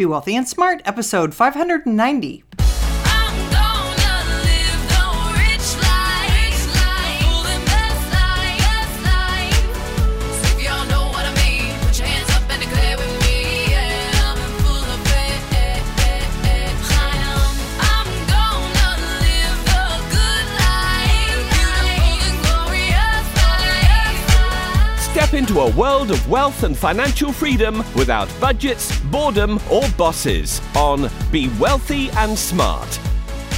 Be Wealthy and Smart, episode 590. Step into a world of wealth and financial freedom without budgets, boredom, or bosses on Be Wealthy and Smart.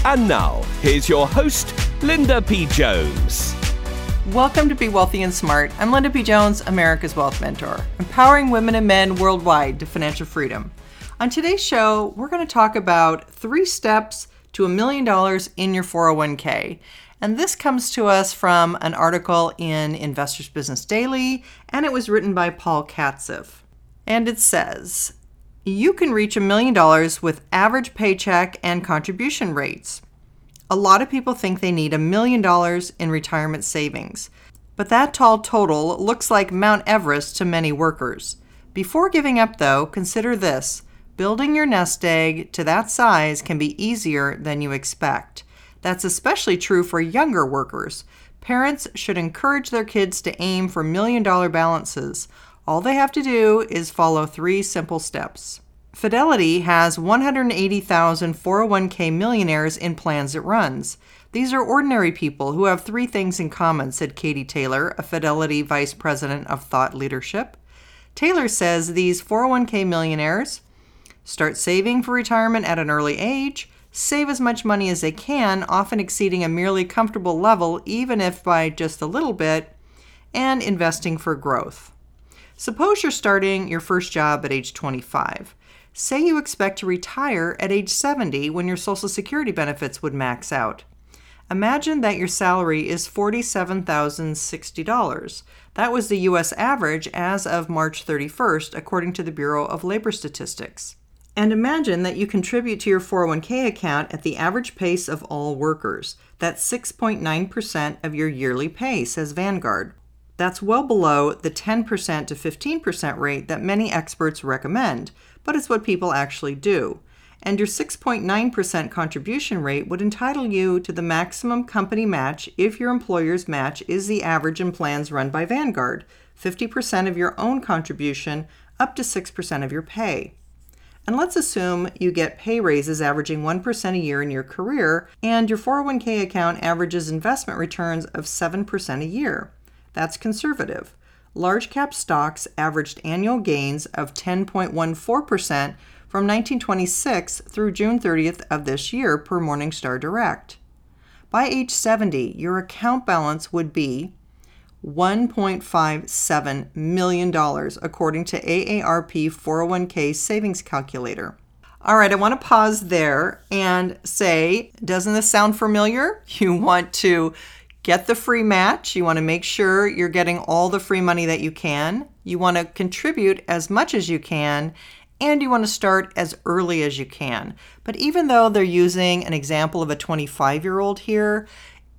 And now, here's your host, Linda P. Jones. Welcome to Be Wealthy and Smart. I'm Linda P. Jones, America's Wealth Mentor, empowering women and men worldwide to financial freedom. On today's show, we're going to talk about three steps to a million dollars in your 401k. And this comes to us from an article in Investors Business Daily, and it was written by Paul Katzeff. And it says, You can reach a million dollars with average paycheck and contribution rates. A lot of people think they need a million dollars in retirement savings, but that tall total looks like Mount Everest to many workers. Before giving up, though, consider this building your nest egg to that size can be easier than you expect. That's especially true for younger workers. Parents should encourage their kids to aim for million dollar balances. All they have to do is follow three simple steps. Fidelity has 180,000 401k millionaires in plans it runs. These are ordinary people who have three things in common, said Katie Taylor, a Fidelity Vice President of Thought Leadership. Taylor says these 401k millionaires start saving for retirement at an early age, save as much money as they can, often exceeding a merely comfortable level, even if by just a little bit, and investing for growth. Suppose you're starting your first job at age 25. Say you expect to retire at age 70 when your Social Security benefits would max out. Imagine that your salary is $47,060. That was the US average as of March 31st, according to the Bureau of Labor Statistics. And imagine that you contribute to your 401k account at the average pace of all workers. That's 6.9% of your yearly pay, says Vanguard. That's well below the 10% to 15% rate that many experts recommend, but it's what people actually do. And your 6.9% contribution rate would entitle you to the maximum company match if your employer's match is the average in plans run by Vanguard 50% of your own contribution, up to 6% of your pay. And let's assume you get pay raises averaging 1% a year in your career, and your 401k account averages investment returns of 7% a year. That's conservative. Large cap stocks averaged annual gains of 10.14% from 1926 through June 30th of this year per Morningstar Direct. By age 70, your account balance would be $1.57 million, according to AARP 401k savings calculator. All right, I want to pause there and say, doesn't this sound familiar? You want to get the free match. You want to make sure you're getting all the free money that you can. You want to contribute as much as you can. And you want to start as early as you can. But even though they're using an example of a 25 year old here,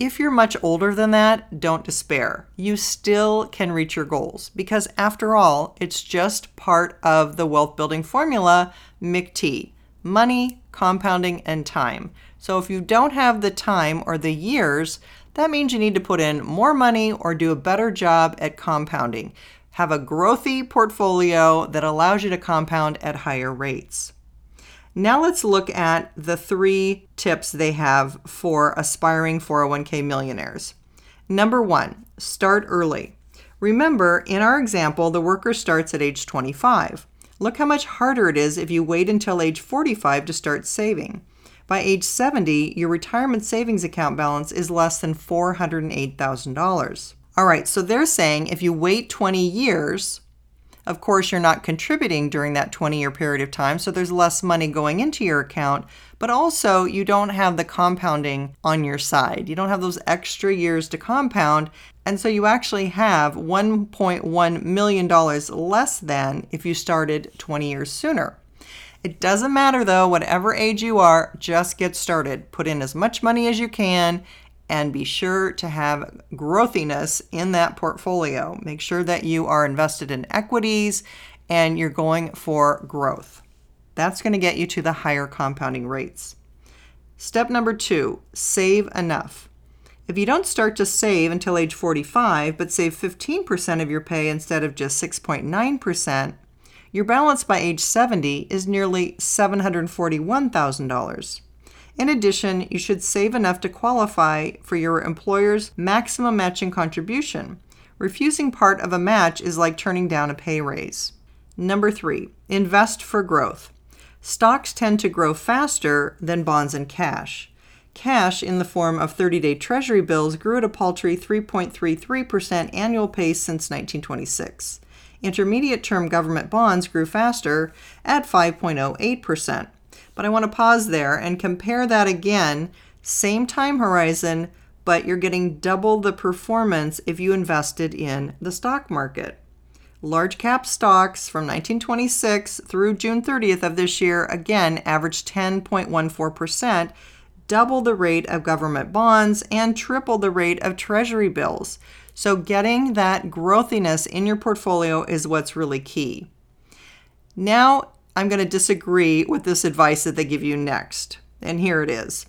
if you're much older than that, don't despair. You still can reach your goals because, after all, it's just part of the wealth building formula MCT money, compounding, and time. So, if you don't have the time or the years, that means you need to put in more money or do a better job at compounding. Have a growthy portfolio that allows you to compound at higher rates. Now let's look at the three tips they have for aspiring 401k millionaires. Number one, start early. Remember, in our example, the worker starts at age 25. Look how much harder it is if you wait until age 45 to start saving. By age 70, your retirement savings account balance is less than $408,000. All right, so they're saying if you wait 20 years, of course, you're not contributing during that 20 year period of time, so there's less money going into your account, but also you don't have the compounding on your side. You don't have those extra years to compound, and so you actually have $1.1 million less than if you started 20 years sooner. It doesn't matter though, whatever age you are, just get started. Put in as much money as you can and be sure to have growthiness in that portfolio. Make sure that you are invested in equities and you're going for growth. That's going to get you to the higher compounding rates. Step number two save enough. If you don't start to save until age 45, but save 15% of your pay instead of just 6.9%, your balance by age 70 is nearly $741,000. In addition, you should save enough to qualify for your employer's maximum matching contribution. Refusing part of a match is like turning down a pay raise. Number three, invest for growth. Stocks tend to grow faster than bonds and cash. Cash, in the form of 30 day Treasury bills, grew at a paltry 3.33% annual pace since 1926. Intermediate term government bonds grew faster at 5.08%. But I want to pause there and compare that again, same time horizon, but you're getting double the performance if you invested in the stock market. Large cap stocks from 1926 through June 30th of this year again averaged 10.14%, double the rate of government bonds, and triple the rate of treasury bills. So, getting that growthiness in your portfolio is what's really key. Now, I'm going to disagree with this advice that they give you next. And here it is.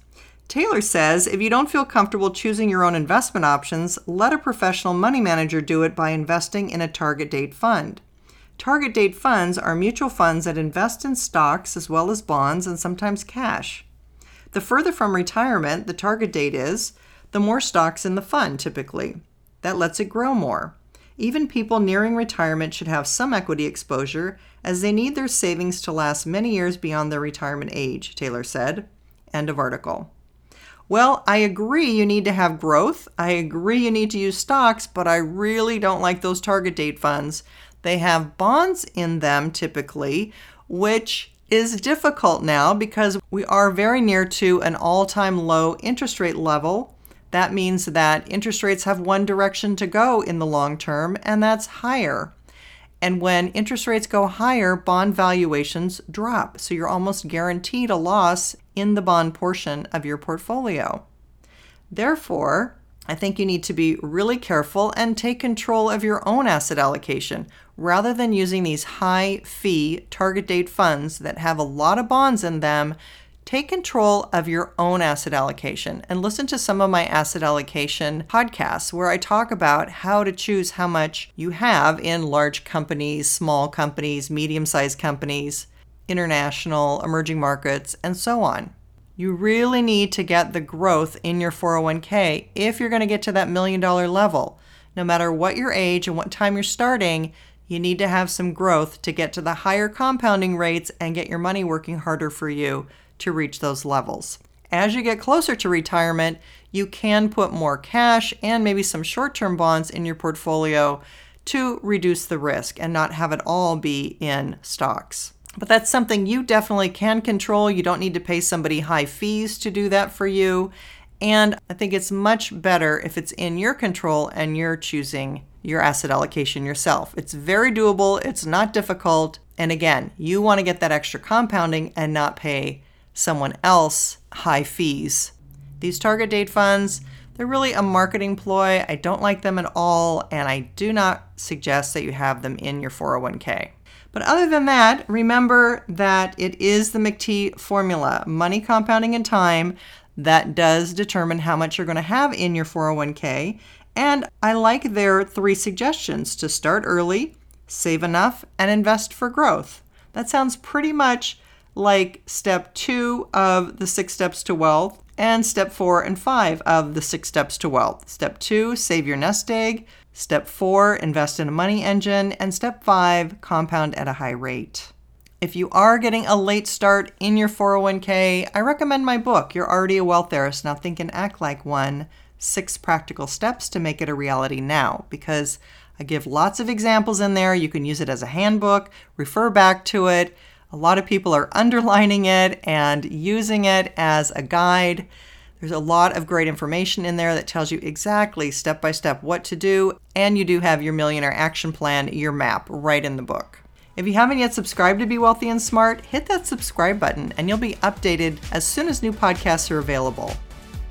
Taylor says if you don't feel comfortable choosing your own investment options, let a professional money manager do it by investing in a target date fund. Target date funds are mutual funds that invest in stocks as well as bonds and sometimes cash. The further from retirement the target date is, the more stocks in the fund typically. That lets it grow more. Even people nearing retirement should have some equity exposure as they need their savings to last many years beyond their retirement age, Taylor said. End of article. Well, I agree you need to have growth. I agree you need to use stocks, but I really don't like those target date funds. They have bonds in them typically, which is difficult now because we are very near to an all time low interest rate level. That means that interest rates have one direction to go in the long term, and that's higher. And when interest rates go higher, bond valuations drop. So you're almost guaranteed a loss in the bond portion of your portfolio. Therefore, I think you need to be really careful and take control of your own asset allocation rather than using these high fee target date funds that have a lot of bonds in them. Take control of your own asset allocation and listen to some of my asset allocation podcasts where I talk about how to choose how much you have in large companies, small companies, medium sized companies, international, emerging markets, and so on. You really need to get the growth in your 401k if you're going to get to that million dollar level. No matter what your age and what time you're starting, you need to have some growth to get to the higher compounding rates and get your money working harder for you to reach those levels. As you get closer to retirement, you can put more cash and maybe some short term bonds in your portfolio to reduce the risk and not have it all be in stocks. But that's something you definitely can control. You don't need to pay somebody high fees to do that for you. And I think it's much better if it's in your control and you're choosing your asset allocation yourself. It's very doable, it's not difficult. And again, you want to get that extra compounding and not pay someone else high fees. These target date funds, they're really a marketing ploy. I don't like them at all, and I do not suggest that you have them in your 401k. But other than that, remember that it is the MCT formula, money compounding in time, that does determine how much you're going to have in your 401k. And I like their three suggestions to start early, save enough, and invest for growth. That sounds pretty much like step two of the six steps to wealth and step four and five of the six steps to wealth. Step two, save your nest egg. Step four, invest in a money engine. And step five, compound at a high rate. If you are getting a late start in your 401k, I recommend my book, You're Already a Wealth Heiress. Now Think and Act Like One Six Practical Steps to Make It a Reality Now, because I give lots of examples in there. You can use it as a handbook, refer back to it. A lot of people are underlining it and using it as a guide. There's a lot of great information in there that tells you exactly step by step what to do, and you do have your millionaire action plan, your map, right in the book. If you haven't yet subscribed to Be Wealthy and Smart, hit that subscribe button and you'll be updated as soon as new podcasts are available.